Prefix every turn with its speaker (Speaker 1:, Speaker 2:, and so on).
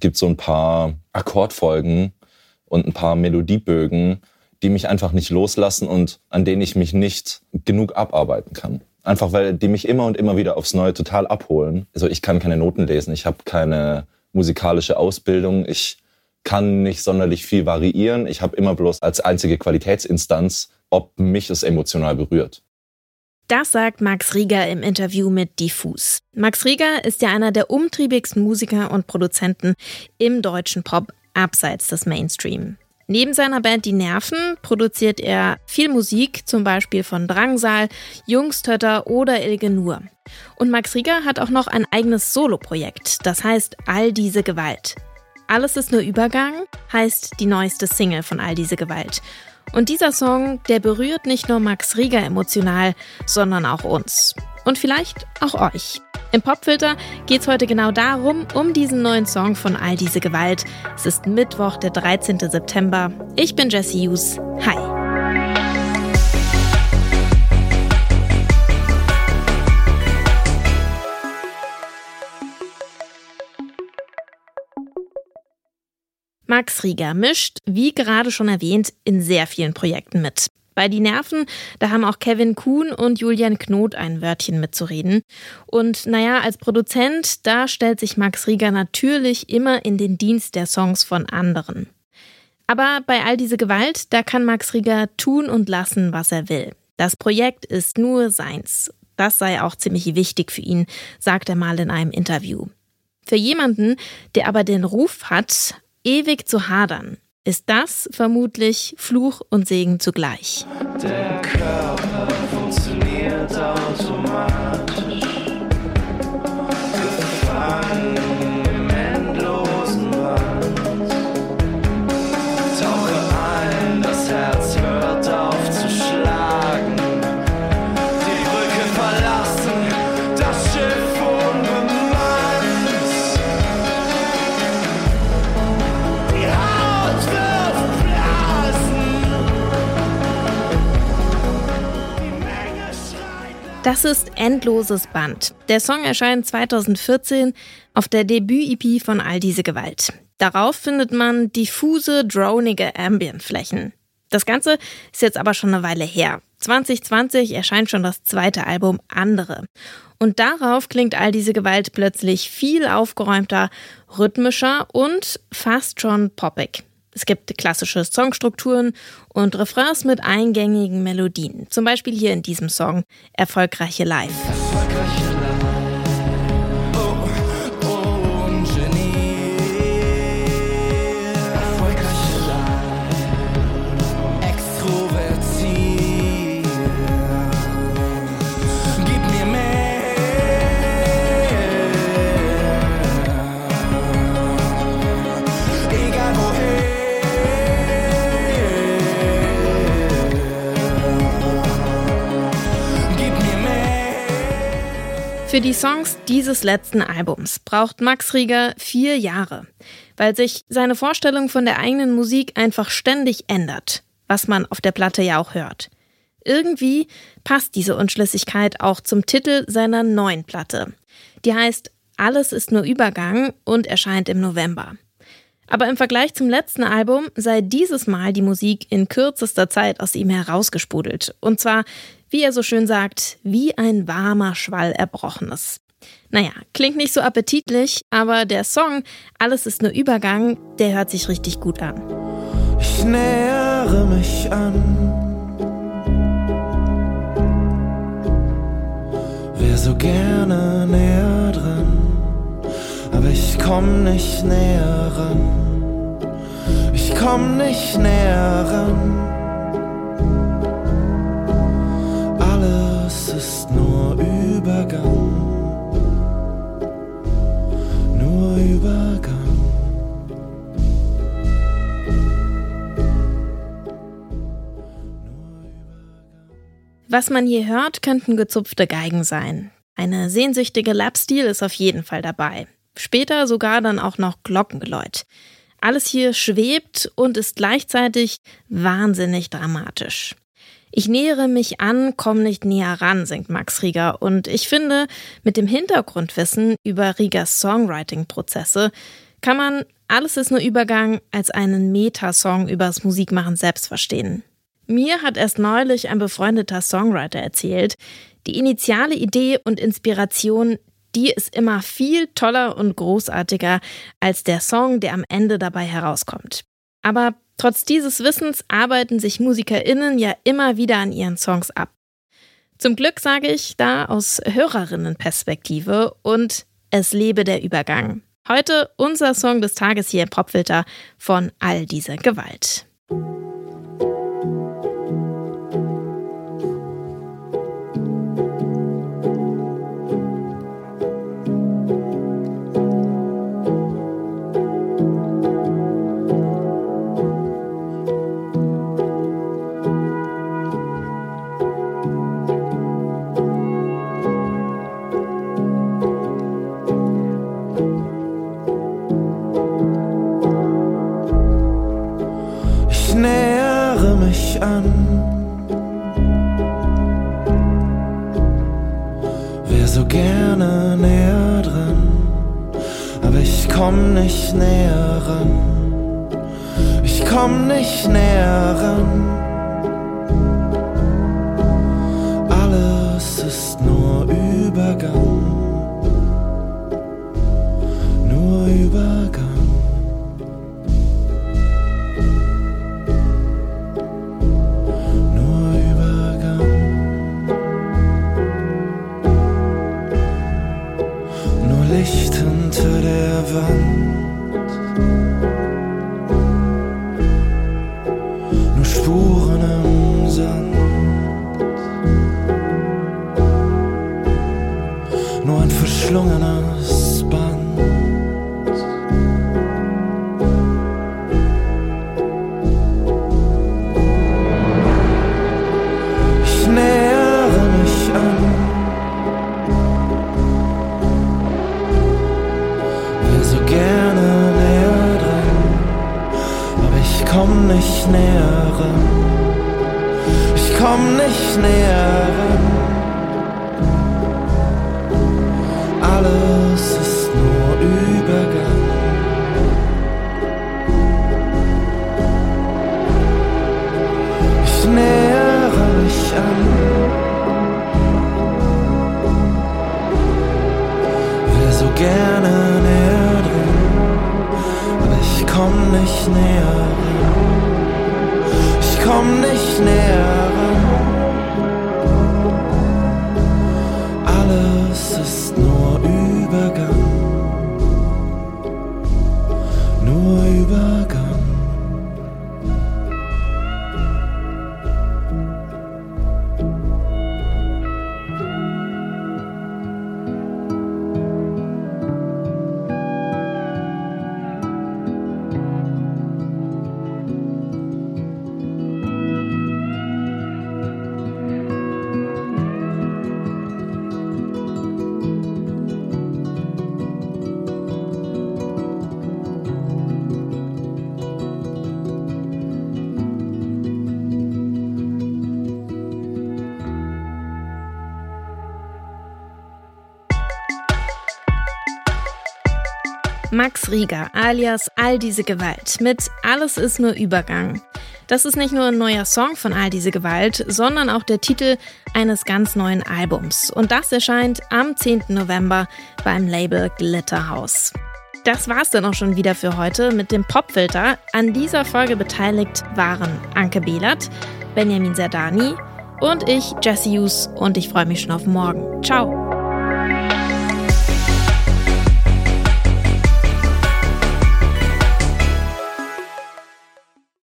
Speaker 1: gibt so ein paar Akkordfolgen und ein paar Melodiebögen, die mich einfach nicht loslassen und an denen ich mich nicht genug abarbeiten kann. Einfach weil die mich immer und immer wieder aufs Neue total abholen. Also ich kann keine Noten lesen, ich habe keine musikalische Ausbildung, ich kann nicht sonderlich viel variieren. Ich habe immer bloß als einzige Qualitätsinstanz, ob mich es emotional berührt.
Speaker 2: Das sagt Max Rieger im Interview mit Diffus. Max Rieger ist ja einer der umtriebigsten Musiker und Produzenten im deutschen Pop abseits des Mainstream. Neben seiner Band Die Nerven produziert er viel Musik, zum Beispiel von Drangsal, Jungstötter oder Ilge Nur. Und Max Rieger hat auch noch ein eigenes Soloprojekt, das heißt All diese Gewalt. Alles ist nur Übergang heißt die neueste Single von All diese Gewalt. Und dieser Song, der berührt nicht nur Max Rieger emotional, sondern auch uns. Und vielleicht auch euch. Im Popfilter geht es heute genau darum, um diesen neuen Song von All diese Gewalt. Es ist Mittwoch, der 13. September. Ich bin Jesse Hughes. Hi. Max Rieger mischt, wie gerade schon erwähnt, in sehr vielen Projekten mit. Bei Die Nerven, da haben auch Kevin Kuhn und Julian Knot ein Wörtchen mitzureden. Und naja, als Produzent, da stellt sich Max Rieger natürlich immer in den Dienst der Songs von anderen. Aber bei all diese Gewalt, da kann Max Rieger tun und lassen, was er will. Das Projekt ist nur seins. Das sei auch ziemlich wichtig für ihn, sagt er mal in einem Interview. Für jemanden, der aber den Ruf hat, ewig zu hadern, ist das vermutlich Fluch und Segen zugleich. Der Körper funktioniert automatisch. Das ist Endloses Band. Der Song erscheint 2014 auf der Debüt-EP von All diese Gewalt. Darauf findet man diffuse, dronige Ambient-Flächen. Das Ganze ist jetzt aber schon eine Weile her. 2020 erscheint schon das zweite Album Andere. Und darauf klingt all diese Gewalt plötzlich viel aufgeräumter, rhythmischer und fast schon poppig. Es gibt klassische Songstrukturen und Refrains mit eingängigen Melodien. Zum Beispiel hier in diesem Song Erfolgreiche Live. Erfolgreiche Für die Songs dieses letzten Albums braucht Max Rieger vier Jahre, weil sich seine Vorstellung von der eigenen Musik einfach ständig ändert, was man auf der Platte ja auch hört. Irgendwie passt diese Unschlüssigkeit auch zum Titel seiner neuen Platte. Die heißt Alles ist nur Übergang und erscheint im November. Aber im Vergleich zum letzten Album sei dieses Mal die Musik in kürzester Zeit aus ihm herausgespudelt. Und zwar wie er so schön sagt, wie ein warmer Schwall Erbrochenes. Naja, klingt nicht so appetitlich, aber der Song Alles ist nur Übergang, der hört sich richtig gut an.
Speaker 3: Ich nähere mich an. Wär so gerne näher dran, aber ich komm nicht näher ran. Ich komm nicht näher ran.
Speaker 2: Was man hier hört, könnten gezupfte Geigen sein. Eine sehnsüchtige Lapstil ist auf jeden Fall dabei. Später sogar dann auch noch Glockengeläut. Alles hier schwebt und ist gleichzeitig wahnsinnig dramatisch. Ich nähere mich an, komm nicht näher ran, singt Max Rieger. Und ich finde, mit dem Hintergrundwissen über Riegers Songwriting-Prozesse kann man Alles ist nur Übergang als einen Metasong übers Musikmachen selbst verstehen. Mir hat erst neulich ein befreundeter Songwriter erzählt, die initiale Idee und Inspiration, die ist immer viel toller und großartiger als der Song, der am Ende dabei herauskommt. Aber trotz dieses Wissens arbeiten sich MusikerInnen ja immer wieder an ihren Songs ab. Zum Glück sage ich da aus Hörerinnenperspektive und es lebe der Übergang. Heute unser Song des Tages hier im Popfilter von All diese Gewalt.
Speaker 3: Wär so gerne näher dran, aber ich komm nicht näher ran. Ich komm nicht näher ran. Verschlungenes komm nicht näher ran. Ich komm nicht näher ran. alles ist nur Übergang. Ich nähere mich an. Will so gerne näher dran, aber ich komm nicht näher komm nicht näher
Speaker 2: Max Rieger alias All diese Gewalt mit Alles ist nur Übergang. Das ist nicht nur ein neuer Song von All diese Gewalt, sondern auch der Titel eines ganz neuen Albums. Und das erscheint am 10. November beim Label Glitterhouse. Das war's dann auch schon wieder für heute mit dem Popfilter. An dieser Folge beteiligt waren Anke Behlert, Benjamin Zerdani und ich, Jesse Hughes, und ich freue mich schon auf morgen. Ciao!